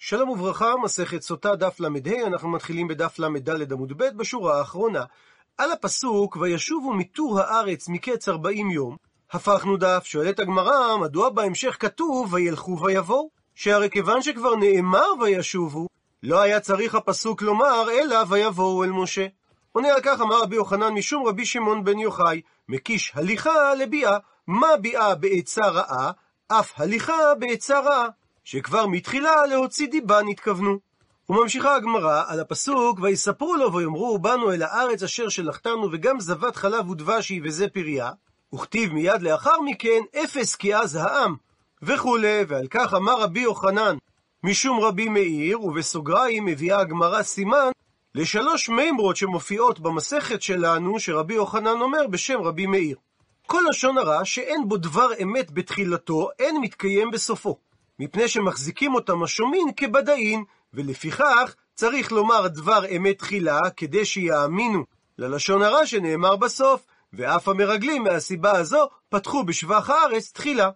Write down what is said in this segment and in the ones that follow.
שלום וברכה, מסכת סוטה דף ל"ה, אנחנו מתחילים בדף ל"ד עמוד ב' בשורה האחרונה. על הפסוק, וישובו מטור הארץ מקץ ארבעים יום, הפכנו דף, שואלת הגמרא, מדוע בהמשך כתוב וילכו ויבואו? שהרי כיוון שכבר נאמר וישובו, לא היה צריך הפסוק לומר, אלא ויבואו אל משה. עונה על כך אמר רבי יוחנן משום רבי שמעון בן יוחאי, מקיש הליכה לביאה, מה ביאה בעצה רעה, אף הליכה בעצה רעה. שכבר מתחילה להוציא דיבה נתכוונו. וממשיכה הגמרא על הפסוק, ויספרו לו ויאמרו, באנו אל הארץ אשר שלחתנו, וגם זבת חלב ודבש היא וזה פריה, וכתיב מיד לאחר מכן, אפס כי אז העם, וכולי, ועל כך אמר רבי יוחנן, משום רבי מאיר, ובסוגריים מביאה הגמרא סימן, לשלוש מימרות שמופיעות במסכת שלנו, שרבי יוחנן אומר בשם רבי מאיר. כל לשון הרע שאין בו דבר אמת בתחילתו, אין מתקיים בסופו. מפני שמחזיקים אותם השומעים כבדאין, ולפיכך צריך לומר דבר אמת תחילה, כדי שיאמינו ללשון הרע שנאמר בסוף, ואף המרגלים מהסיבה הזו פתחו בשבח הארץ תחילה.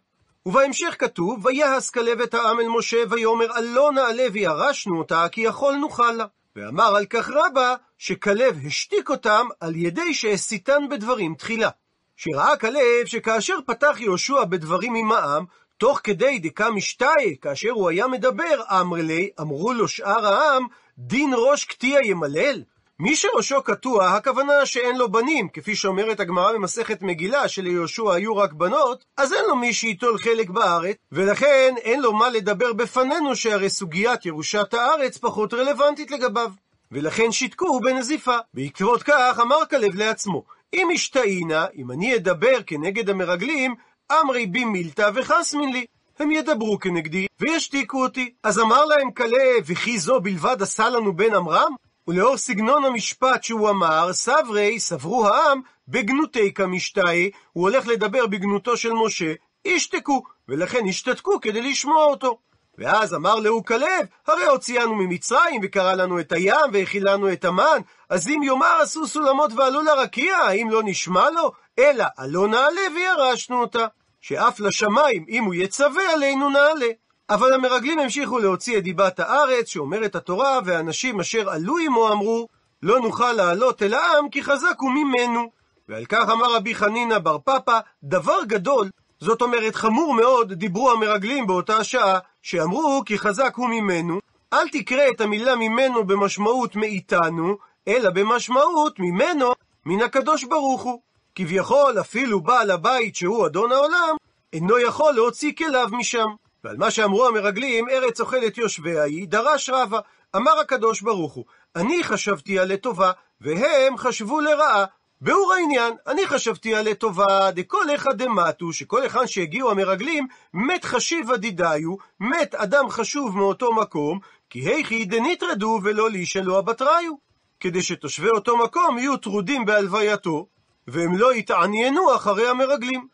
ובהמשך כתוב, ויהס כלב את העם אל משה, ויאמר עלו נעלה וירשנו אותה, כי יכול נוכל לה. ואמר על כך רבה, שכלב השתיק אותם על ידי שהסיתן בדברים תחילה. שראה כלב שכאשר פתח יהושע בדברים עם העם, תוך כדי דקה משתאי, כאשר הוא היה מדבר, אמרלי, אמרו לו שאר העם, דין ראש קטיע ימלל? מי שראשו קטוע, הכוונה שאין לו בנים, כפי שאומרת הגמרא במסכת מגילה, שליהושע היו רק בנות, אז אין לו מי שייטול חלק בארץ, ולכן אין לו מה לדבר בפנינו, שהרי סוגיית ירושת הארץ פחות רלוונטית לגביו. ולכן שיתקו בנזיפה. בעקבות כך אמר כלב לעצמו, אם השתאינה, אם אני אדבר כנגד המרגלים, אמרי בי מילתא וחסמין לי. הם ידברו כנגדי וישתיקו אותי. אז אמר להם כלב, וכי זו בלבד עשה לנו בן עמרם? ולאור סגנון המשפט שהוא אמר, סברי, סברו העם, בגנותי כמשתאי, הוא הולך לדבר בגנותו של משה, ישתקו, ולכן השתתקו כדי לשמוע אותו. ואז אמר להו כלב, הרי הוציאנו ממצרים, וקרא לנו את הים, והכיל את המן, אז אם יאמר עשו סולמות ועלו לרקיע, האם לא נשמע לו? אלא עלו נעלה וירשנו אותה. שאף לשמיים, אם הוא יצווה עלינו נעלה. אבל המרגלים המשיכו להוציא את דיבת הארץ, שאומרת התורה, ואנשים אשר עלו עמו אמרו, לא נוכל לעלות אל העם, כי חזק הוא ממנו. ועל כך אמר רבי חנינא בר פפא, דבר גדול, זאת אומרת חמור מאוד, דיברו המרגלים באותה שעה, שאמרו כי חזק הוא ממנו, אל תקרא את המילה ממנו במשמעות מאיתנו, אלא במשמעות ממנו, מן הקדוש ברוך הוא. כביכול אפילו בעל הבית שהוא אדון העולם, אינו יכול להוציא כליו משם. ועל מה שאמרו המרגלים, ארץ אוכלת יושביה היא, דרש רבה. אמר הקדוש ברוך הוא, אני חשבתי על לטובה, והם חשבו לרעה. באור העניין, אני חשבתי על לטובה, דכל אחד דמטו, שכל אחד שהגיעו המרגלים, מת חשיבה דידיו, מת אדם חשוב מאותו מקום, כי היכי דניטרדו ולא לישלו הבטריו. כדי שתושבי אותו מקום יהיו טרודים בהלווייתו, והם לא יתעניינו אחרי המרגלים.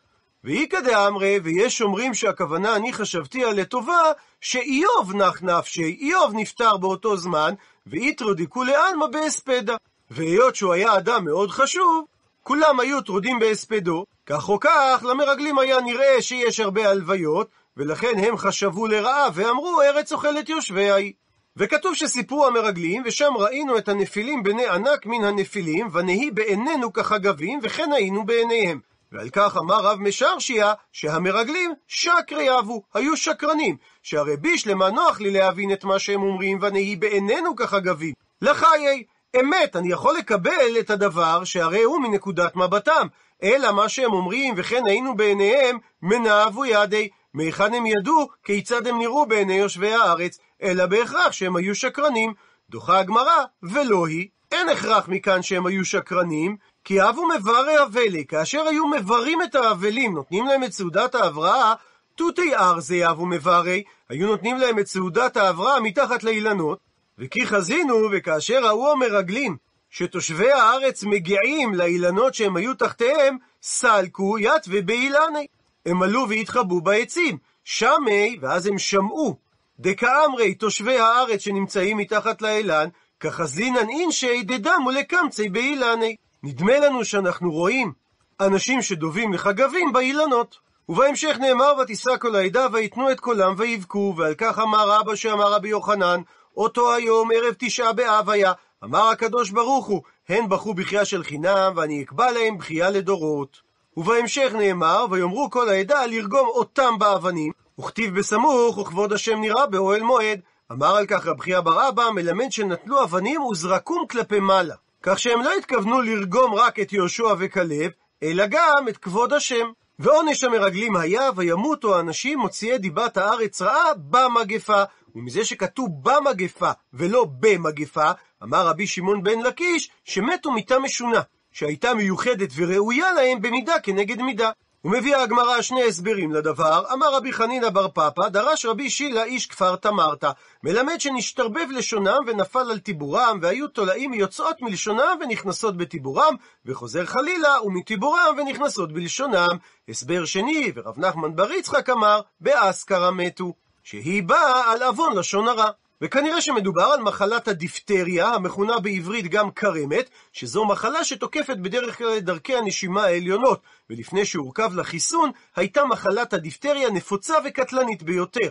ואיכא דאמרי, ויש אומרים שהכוונה אני חשבתי על לטובה, שאיוב נח נפשי, איוב נפטר באותו זמן, ואיתרו דיקולי עלמא בהספדה. והיות שהוא היה אדם מאוד חשוב, כולם היו טרודים בהספדו, כך או כך, למרגלים היה נראה שיש הרבה הלוויות, ולכן הם חשבו לרעה ואמרו ארץ אוכלת יושביה היא. וכתוב שסיפרו המרגלים, ושם ראינו את הנפילים בני ענק מן הנפילים, ונהי בעינינו כחגבים, וכן היינו בעיניהם. ועל כך אמר רב משרשיה, שהמרגלים שקרי אבו, היו שקרנים, שהרי בישלמה נוח לי להבין את מה שהם אומרים, ונהי בעינינו כחגבים. לחיי, אמת, אני יכול לקבל את הדבר שהרי הוא מנקודת מבטם, אלא מה שהם אומרים, וכן היינו בעיניהם, מנאבו ידי, מהיכן הם ידעו כיצד הם נראו בעיני יושבי הארץ, אלא בהכרח שהם היו שקרנים. דוחה הגמרא, ולא היא. אין הכרח מכאן שהם היו שקרנים, כי אבו מברי אבלי, כאשר היו מברים את האבלים, נותנים להם את סעודת ההבראה, תותי ארזי אבו מברי, היו נותנים להם את סעודת ההבראה מתחת לאילנות, וכי חזינו, וכאשר ראו המרגלים, שתושבי הארץ מגיעים לאילנות שהם היו תחתיהם, סלקו ית ובאילני. הם עלו והתחבאו בעצים, שמי, ואז הם שמעו. דקאמרי, תושבי הארץ שנמצאים מתחת לאילן, כחזינן אינשי דדמו לקמצי באילני. נדמה לנו שאנחנו רואים אנשים שדובים לחגבים באילנות. ובהמשך נאמר, ותישא כל העדה, ויתנו את קולם ויבכו, ועל כך אמר רבא שאמר רבי יוחנן, אותו היום ערב תשעה באב היה, אמר הקדוש ברוך הוא, הן בכו בכייה של חינם, ואני אקבע להם בכייה לדורות. ובהמשך נאמר, ויאמרו כל העדה לרגום אותם באבנים, וכתיב בסמוך, וכבוד השם נראה באוהל מועד. אמר על כך רב חייא בר אבא, מלמד שנטלו אבנים וזרקום כלפי מעלה. כך שהם לא התכוונו לרגום רק את יהושע וכלב, אלא גם את כבוד השם. ועונש המרגלים היה, וימותו האנשים מוציאי דיבת הארץ רעה במגפה. ומזה שכתוב במגפה ולא במגפה, אמר רבי שמעון בן לקיש, שמתו מיתה משונה, שהייתה מיוחדת וראויה להם במידה כנגד מידה. ומביאה הגמרא שני הסברים לדבר, אמר רבי חנינא בר פפא, דרש רבי שילה איש כפר תמרתא, מלמד שנשתרבב לשונם ונפל על טיבורם, והיו תולעים יוצאות מלשונם ונכנסות בטיבורם, וחוזר חלילה ומטיבורם ונכנסות בלשונם. הסבר שני, ורב נחמן בר יצחק אמר, באסכרה מתו, שהיא באה על עוון לשון הרע. וכנראה שמדובר על מחלת הדיפטריה, המכונה בעברית גם כרמת, שזו מחלה שתוקפת בדרך כלל את דרכי הנשימה העליונות, ולפני שהורכב לחיסון, הייתה מחלת הדיפטריה נפוצה וקטלנית ביותר.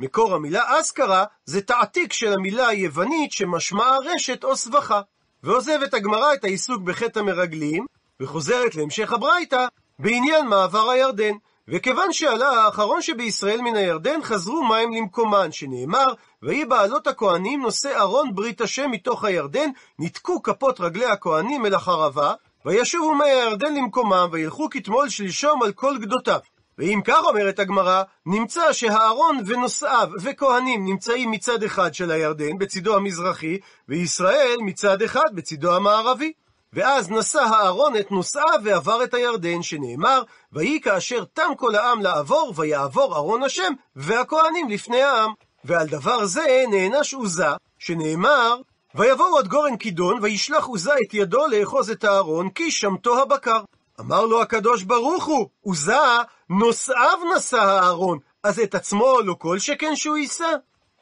מקור המילה אסכרה זה תעתיק של המילה היוונית שמשמעה רשת או סבכה. ועוזבת הגמרא את העיסוק בחטא המרגלים, וחוזרת להמשך הברייתא בעניין מעבר הירדן. וכיוון שעלה האחרון שבישראל מן הירדן, חזרו מים למקומן, שנאמר, ויהי בעלות הכהנים נושא ארון ברית השם מתוך הירדן, ניתקו כפות רגלי הכהנים אל החרבה, וישובו מי הירדן למקומם, וילכו כתמול שלשום על כל גדותיו. ואם כך אומרת הגמרא, נמצא שהארון ונושאיו וכהנים נמצאים מצד אחד של הירדן, בצידו המזרחי, וישראל מצד אחד, בצידו המערבי. ואז נשא הארון את נושאיו ועבר את הירדן, שנאמר, ויהי כאשר תם כל העם לעבור, ויעבור ארון השם, והכהנים לפני העם. ועל דבר זה נענש עוזה, שנאמר, ויבואו עד גורן כידון, וישלח עוזה את ידו לאחוז את הארון, כי שמתו הבקר. אמר לו הקדוש ברוך הוא, עוזה, נושאיו נשא הארון, אז את עצמו לא כל שכן שהוא יישא.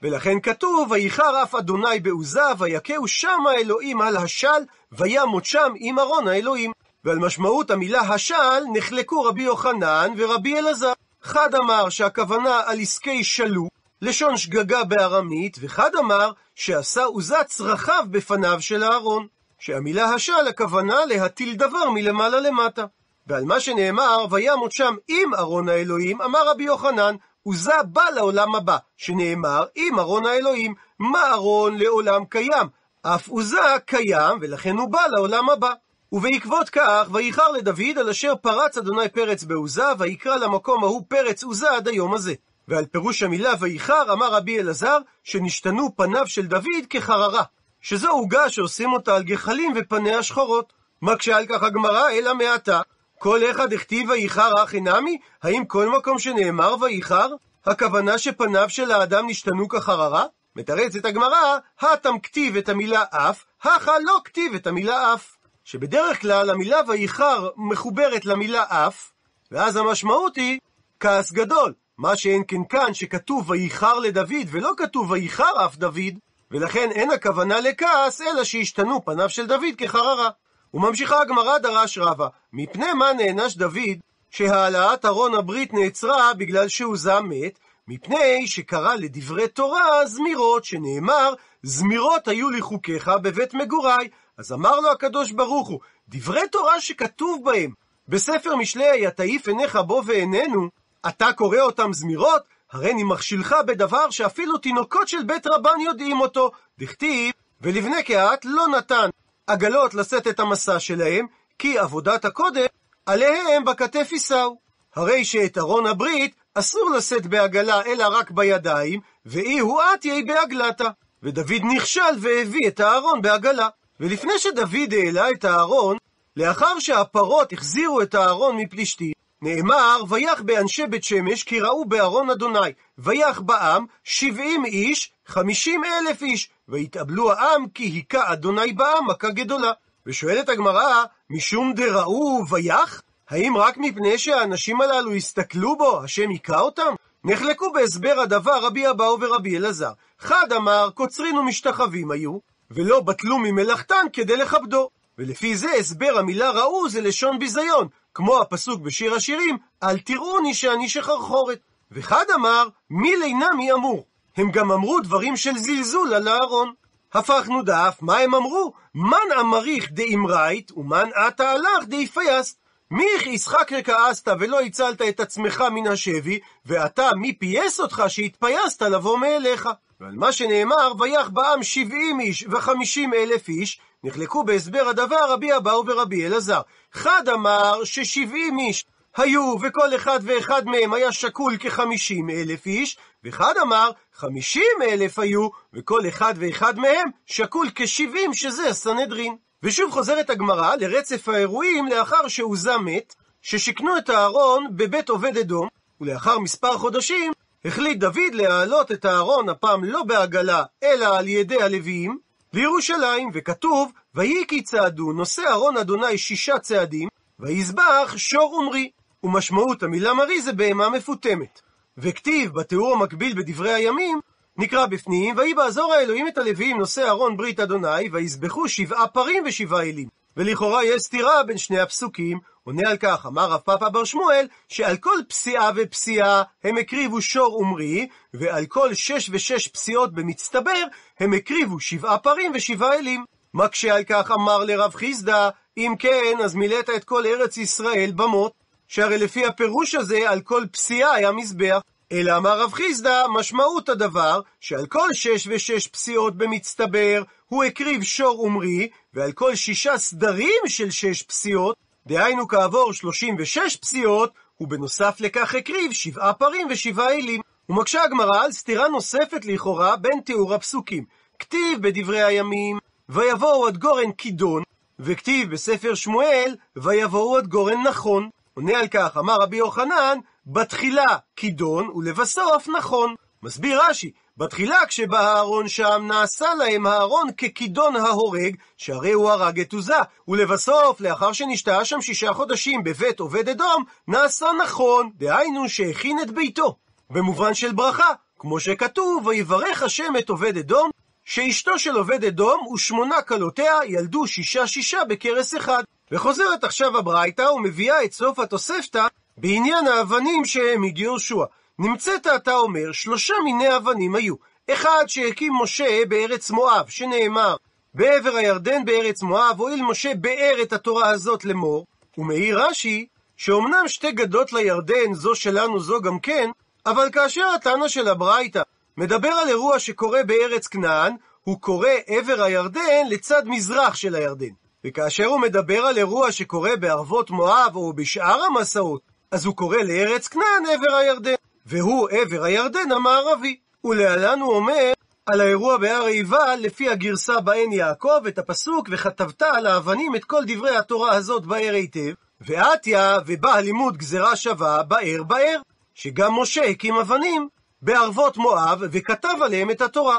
ולכן כתוב, ויחר אף אדוני בעוזה, ויכהו שם האלוהים על השל, וימות שם עם ארון האלוהים. ועל משמעות המילה השל נחלקו רבי יוחנן ורבי אלעזר. חד אמר שהכוונה על עסקי שלו, לשון שגגה בארמית, וחד אמר שעשה עוזה צרכיו בפניו של הארון. שהמילה השל הכוונה להטיל דבר מלמעלה למטה. ועל מה שנאמר, וימות שם עם ארון האלוהים, אמר רבי יוחנן, עוזה בא לעולם הבא, שנאמר, עם ארון האלוהים, מה ארון לעולם קיים? אף עוזה קיים, ולכן הוא בא לעולם הבא. ובעקבות כך, וייחר לדוד על אשר פרץ אדוני פרץ בעוזה, ויקרא למקום ההוא פרץ עוזה עד היום הזה. ועל פירוש המילה וייחר אמר רבי אלעזר, שנשתנו פניו של דוד כחררה, שזו עוגה שעושים אותה על גחלים ופניה שחורות. מקשה על כך הגמרא, אלא מעתה. כל אחד הכתיב וייחר אחי נמי? האם כל מקום שנאמר וייחר, הכוונה שפניו של האדם נשתנו כחררה? מתרצת הגמרא, התם כתיב את המילה אף, הכה לא כתיב את המילה אף. שבדרך כלל המילה וייחר מחוברת למילה אף, ואז המשמעות היא כעס גדול. מה שאין כן כאן, שכתוב וייחר לדוד ולא כתוב וייחר אף דוד, ולכן אין הכוונה לכעס, אלא שהשתנו פניו של דוד כחררה. וממשיכה הגמרא דרש רבה, מפני מה נענש דוד שהעלאת ארון הברית נעצרה בגלל שהוזה מת? מפני שקרא לדברי תורה זמירות, שנאמר, זמירות היו לי חוקיך בבית מגוריי. אז אמר לו הקדוש ברוך הוא, דברי תורה שכתוב בהם, בספר משלי תעיף עיניך בו ואיננו, אתה קורא אותם זמירות? הריני מכשילך בדבר שאפילו תינוקות של בית רבן יודעים אותו. דכתיב, ולבני קהת לא נתן עגלות לשאת את המסע שלהם, כי עבודת הקודש עליהם בכתף יישאו. הרי שאת ארון הברית אסור לשאת בעגלה אלא רק בידיים, ואי הוא עטיה בעגלתה. ודוד נכשל והביא את הארון בעגלה. ולפני שדוד העלה את הארון, לאחר שהפרות החזירו את הארון מפלישתים, נאמר, ויח באנשי בית שמש כי ראו בארון אדוני, ויח בעם שבעים איש, חמישים אלף איש, ויתאבלו העם כי היכה אדוני בעם מכה גדולה. ושואלת הגמרא, משום דראו ויח? האם רק מפני שהאנשים הללו הסתכלו בו, השם היכה אותם? נחלקו בהסבר הדבר רבי אבאו ורבי אלעזר. חד אמר, קוצרין ומשתחווים היו, ולא בטלו ממלאכתן כדי לכבדו. ולפי זה הסבר המילה ראו זה לשון ביזיון, כמו הפסוק בשיר השירים, אל תראוני שאני שחרחורת. וחד אמר, מילי נמי אמור. הם גם אמרו דברים של זלזול על הארון. הפכנו דף, מה הם אמרו? מאן אמריך דאמרית, ומאן אתא עלך דאיפייסת. מי הכעיסך וכעסת ולא הצלת את עצמך מן השבי, ועתה מי פייס אותך שהתפייסת לבוא מאליך. ועל מה שנאמר, ויך בעם שבעים איש וחמישים אלף איש, נחלקו בהסבר הדבר רבי אבהו ורבי אלעזר. חד אמר ששבעים איש היו, וכל אחד ואחד מהם היה שקול כחמישים אלף איש, וחד אמר, חמישים אלף היו, וכל אחד ואחד מהם שקול כשבעים, שזה הסנהדרין. ושוב חוזרת הגמרא לרצף האירועים לאחר שעוזה מת, ששיכנו את הארון בבית עובד אדום, ולאחר מספר חודשים החליט דוד להעלות את הארון הפעם לא בעגלה, אלא על ידי הלוויים, לירושלים, וכתוב, ויהי כי צעדו, נושא ארון אדוני שישה צעדים, ויזבח שור ומרי. ומשמעות המילה מרי זה בהמה מפותמת. וכתיב בתיאור המקביל בדברי הימים, נקרא בפנים, ויהי בעזור האלוהים את הלוויים נושא ארון ברית אדוני, ויזבחו שבעה פרים ושבעה אלים. ולכאורה יש סתירה בין שני הפסוקים, עונה על כך, אמר רב פאפא בר שמואל, שעל כל פסיעה ופסיעה הם הקריבו שור ומרי, ועל כל שש ושש פסיעות במצטבר, הם הקריבו שבעה פרים ושבעה אלים. מקשה על כך אמר לרב חיסדא, אם כן, אז מילאת את כל ארץ ישראל במות, שהרי לפי הפירוש הזה, על כל פסיעה היה מזבח. אלא אמר רב חיסדא, משמעות הדבר, שעל כל שש ושש פסיעות במצטבר, הוא הקריב שור ומרי, ועל כל שישה סדרים של שש פסיעות, דהיינו כעבור שלושים ושש פסיעות, הוא בנוסף לכך הקריב שבעה פרים ושבעה אלים. ומקשה הגמרא על סתירה נוספת לכאורה בין תיאור הפסוקים. כתיב בדברי הימים, ויבואו עד גורן כידון, וכתיב בספר שמואל, ויבואו עד גורן נכון. עונה על כך, אמר רבי יוחנן, בתחילה כידון, ולבסוף נכון. מסביר רש"י, בתחילה כשבא הארון שם, נעשה להם הארון ככידון ההורג, שהרי הוא הרג את עוזה. ולבסוף, לאחר שנשתהה שם שישה חודשים בבית עובד אדום, נעשה נכון, דהיינו שהכין את ביתו. במובן של ברכה, כמו שכתוב, ויברך השם את עובד אדום, שאשתו של עובד אדום ושמונה כלותיה ילדו שישה שישה בכרס אחד. וחוזרת עכשיו הברייתא ומביאה את סוף התוספתא בעניין האבנים שהעמיד יהושע. נמצאת אתה אומר, שלושה מיני אבנים היו. אחד שהקים משה בארץ מואב, שנאמר, בעבר הירדן בארץ מואב, הואיל משה באר את התורה הזאת לאמור. ומעיר רש"י, שאומנם שתי גדות לירדן, זו שלנו זו גם כן, אבל כאשר התנא של הברייתא מדבר על אירוע שקורה בארץ כנען, הוא קורא עבר הירדן לצד מזרח של הירדן. וכאשר הוא מדבר על אירוע שקורה בערבות מואב או בשאר המסעות, אז הוא קורא לארץ כנען עבר הירדן, והוא עבר הירדן המערבי. ולהלן הוא אומר על האירוע בהר עיבל לפי הגרסה בהן יעקב את הפסוק וכתבת על האבנים את כל דברי התורה הזאת באר היטב, ועתיה ובא הלימוד גזרה שווה באר באר, שגם משה הקים אבנים בערבות מואב וכתב עליהם את התורה.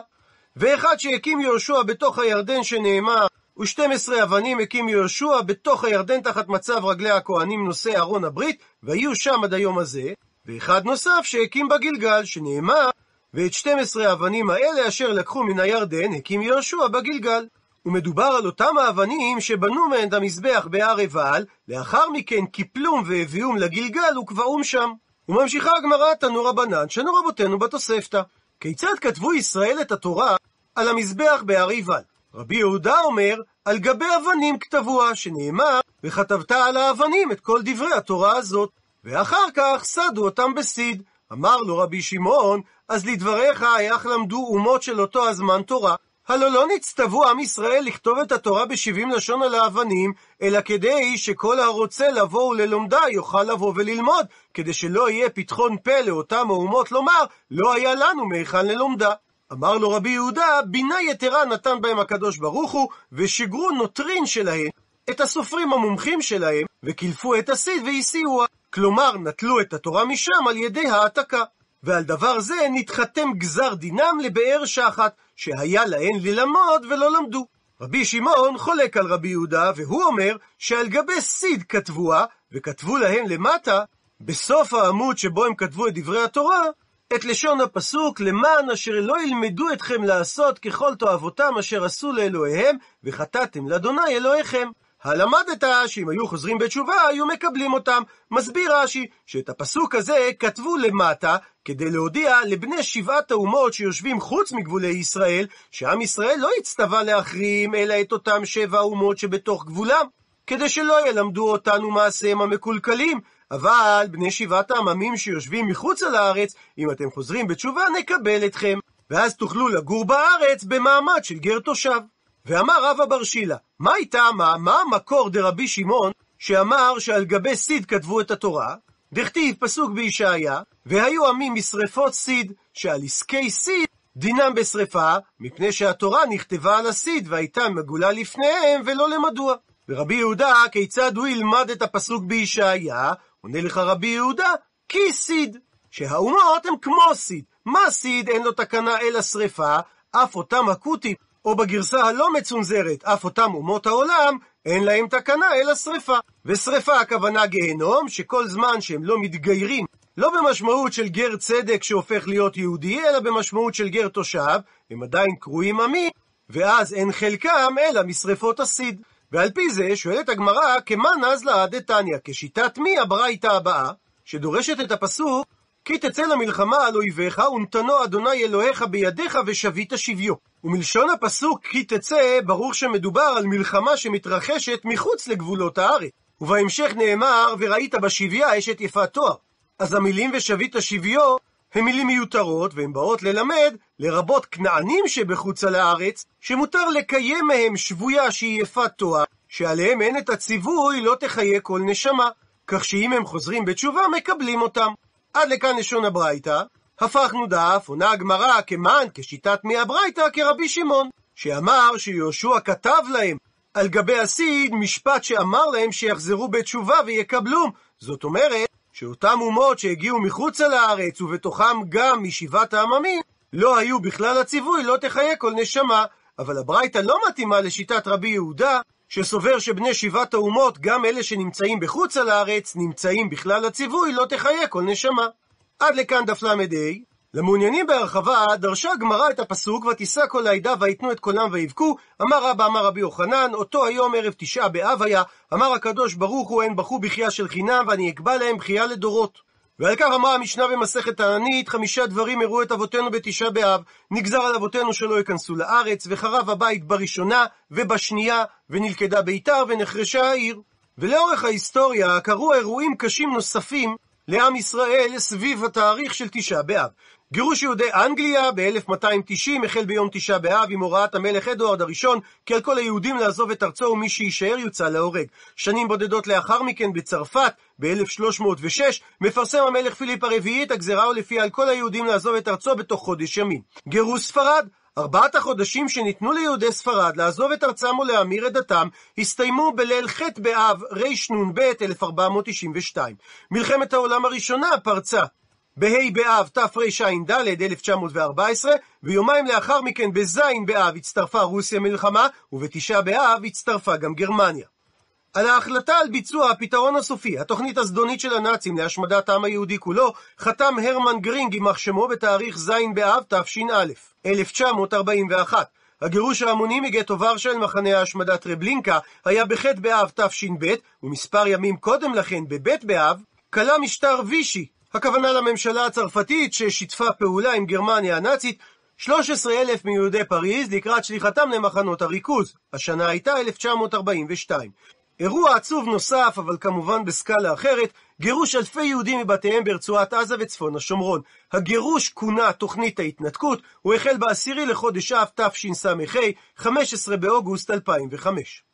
ואחד שהקים יהושע בתוך הירדן שנאמר ושתים עשרה אבנים הקים יהושע בתוך הירדן תחת מצב רגלי הכהנים נושאי ארון הברית, והיו שם עד היום הזה, ואחד נוסף שהקים בגלגל, שנאמר, ואת שתים עשרה האבנים האלה אשר לקחו מן הירדן, הקים יהושע בגלגל. ומדובר על אותם האבנים שבנו מהן את המזבח בהר עיבל, לאחר מכן קיפלום והביאום לגלגל וקבעום שם. וממשיכה הגמרא תנו רבנן, שנו רבותינו בתוספתא. כיצד כתבו ישראל את התורה על המזבח בהר עיבל? רבי יהודה אומר, על גבי אבנים כתבוה, שנאמר, וכתבת על האבנים את כל דברי התורה הזאת. ואחר כך סדו אותם בסיד. אמר לו רבי שמעון, אז לדבריך איך למדו אומות של אותו הזמן תורה. הלא לא נצטוו עם ישראל לכתוב את התורה בשבעים לשון על האבנים, אלא כדי שכל הרוצה לבוא וללומדה יוכל לבוא וללמוד, כדי שלא יהיה פתחון פה לאותם האומות לומר, לא היה לנו מהיכן ללומדה. אמר לו רבי יהודה, בינה יתרה נתן בהם הקדוש ברוך הוא, ושיגרו נוטרין שלהם, את הסופרים המומחים שלהם, וקילפו את הסיד והסיעוה. כלומר, נטלו את התורה משם על ידי העתקה. ועל דבר זה נתחתם גזר דינם לבאר שחת, שהיה להן ללמוד ולא למדו. רבי שמעון חולק על רבי יהודה, והוא אומר שעל גבי סיד כתבוה, וכתבו להם למטה, בסוף העמוד שבו הם כתבו את דברי התורה, את לשון הפסוק, למען אשר לא ילמדו אתכם לעשות ככל תועבותם אשר עשו לאלוהיהם, וחטאתם לאדוני אלוהיכם. הלמדת שאם היו חוזרים בתשובה, היו מקבלים אותם. מסביר רש"י, שאת הפסוק הזה כתבו למטה, כדי להודיע לבני שבעת האומות שיושבים חוץ מגבולי ישראל, שעם ישראל לא הצטווה להחרים, אלא את אותם שבע האומות שבתוך גבולם, כדי שלא ילמדו אותנו מעשיהם המקולקלים. אבל בני שבעת העממים שיושבים מחוצה לארץ, אם אתם חוזרים בתשובה, נקבל אתכם. ואז תוכלו לגור בארץ במעמד של גר תושב. ואמר רבא בר שילה, מה טעמה, מה המקור דרבי שמעון, שאמר שעל גבי סיד כתבו את התורה? דכתיב פסוק בישעיה, והיו עמים משרפות סיד, שעל עסקי סיד דינם בשרפה, מפני שהתורה נכתבה על הסיד והייתה מגולה לפניהם ולא למדוע. ורבי יהודה, כיצד הוא ילמד את הפסוק בישעיה? עונה לך רבי יהודה, כי סיד. שהאומות הם כמו סיד. מה סיד אין לו תקנה אלא שרפה, אף אותם הכותים או בגרסה הלא מצונזרת, אף אותם אומות העולם, אין להם תקנה אלא שרפה. ושרפה הכוונה גיהנום, שכל זמן שהם לא מתגיירים, לא במשמעות של גר צדק שהופך להיות יהודי, אלא במשמעות של גר תושב, הם עדיין קרויים עמי, ואז אין חלקם אלא משרפות הסיד. ועל פי זה שואלת הגמרא, כמה נזלה דתניא, כשיטת מי הברייתא הבאה, שדורשת את הפסוק כי תצא למלחמה על אויביך, ונתנו אדוני אלוהיך בידיך ושבית שביו. ומלשון הפסוק כי תצא, ברור שמדובר על מלחמה שמתרחשת מחוץ לגבולות הארץ. ובהמשך נאמר, וראית בשביה אשת יפת תואר. אז המילים ושבית שביו הן מילים מיותרות, והן באות ללמד, לרבות כנענים שבחוצה לארץ, שמותר לקיים מהם שבויה שהיא יפת תואר, שעליהם אין את הציווי לא תחיה כל נשמה. כך שאם הם חוזרים בתשובה, מקבלים אותם. עד לכאן לשון הברייתא, הפכנו דף, עונה הגמרא כמן, כשיטת מי הברייתא, כרבי שמעון, שאמר שיהושע כתב להם על גבי הסיד משפט שאמר להם שיחזרו בתשובה ויקבלום. זאת אומרת, שאותם אומות שהגיעו מחוצה לארץ, ובתוכם גם משבעת העממים, לא היו בכלל הציווי, לא תחיה כל נשמה. אבל הברייתא לא מתאימה לשיטת רבי יהודה, שסובר שבני שבעת האומות, גם אלה שנמצאים בחוץ על הארץ, נמצאים בכלל הציווי, לא תחיה כל נשמה. עד לכאן דף ל"ה. למעוניינים בהרחבה, דרשה הגמרא את הפסוק, ותישא כל העדה ויתנו את קולם ויבכו, אמר רבא אמר רבי יוחנן, אותו היום ערב תשעה באב היה, אמר הקדוש ברוך הוא, הן בכו בכייה של חינם, ואני אקבע להם בכייה לדורות. ועל כך אמרה המשנה במסכת תענית, חמישה דברים הראו את אבותינו בתשעה באב. נגזר על אבותינו שלא ייכנסו לארץ, וחרב הבית בראשונה ובשנייה, ונלכדה ביתר ונחרשה העיר. ולאורך ההיסטוריה קרו אירועים קשים נוספים לעם ישראל סביב התאריך של תשעה באב. גירוש יהודי אנגליה ב-1290 החל ביום תשעה באב עם הוראת המלך אדוארד הראשון כי על כל היהודים לעזוב את ארצו ומי שיישאר יוצא להורג. שנים בודדות לאחר מכן בצרפת ב-1306 מפרסם המלך פיליפ הרביעי את הגזרה ולפיה על כל היהודים לעזוב את ארצו בתוך חודש ימים. גירוש ספרד ארבעת החודשים שניתנו ליהודי ספרד לעזוב את ארצם ולהמיר את דתם, הסתיימו בליל ח' באב רנ"ב 1492. מלחמת העולם הראשונה פרצה בה' באב תרע"ד 1914, ויומיים לאחר מכן בז' באב הצטרפה רוסיה מלחמה, ובתשעה באב הצטרפה גם גרמניה. על ההחלטה על ביצוע הפתרון הסופי, התוכנית הזדונית של הנאצים להשמדת העם היהודי כולו, חתם הרמן גרינג יימח שמו בתאריך ז' באב תש"א, 1941. הגירוש ההמוני מגטו ורשה אל מחנה ההשמדה טרבלינקה היה בח' באב תש"ב, ומספר ימים קודם לכן, בב' באב, כלה משטר וישי, הכוונה לממשלה הצרפתית ששיתפה פעולה עם גרמניה הנאצית, 13,000 מיהודי פריז לקראת שליחתם למחנות הריכוז. השנה הייתה 1942. אירוע עצוב נוסף, אבל כמובן בסקאלה אחרת, גירוש אלפי יהודים מבתיהם ברצועת עזה וצפון השומרון. הגירוש כונה תוכנית ההתנתקות, הוא החל בעשירי לחודש אב תשס"ה, 15 באוגוסט 2005.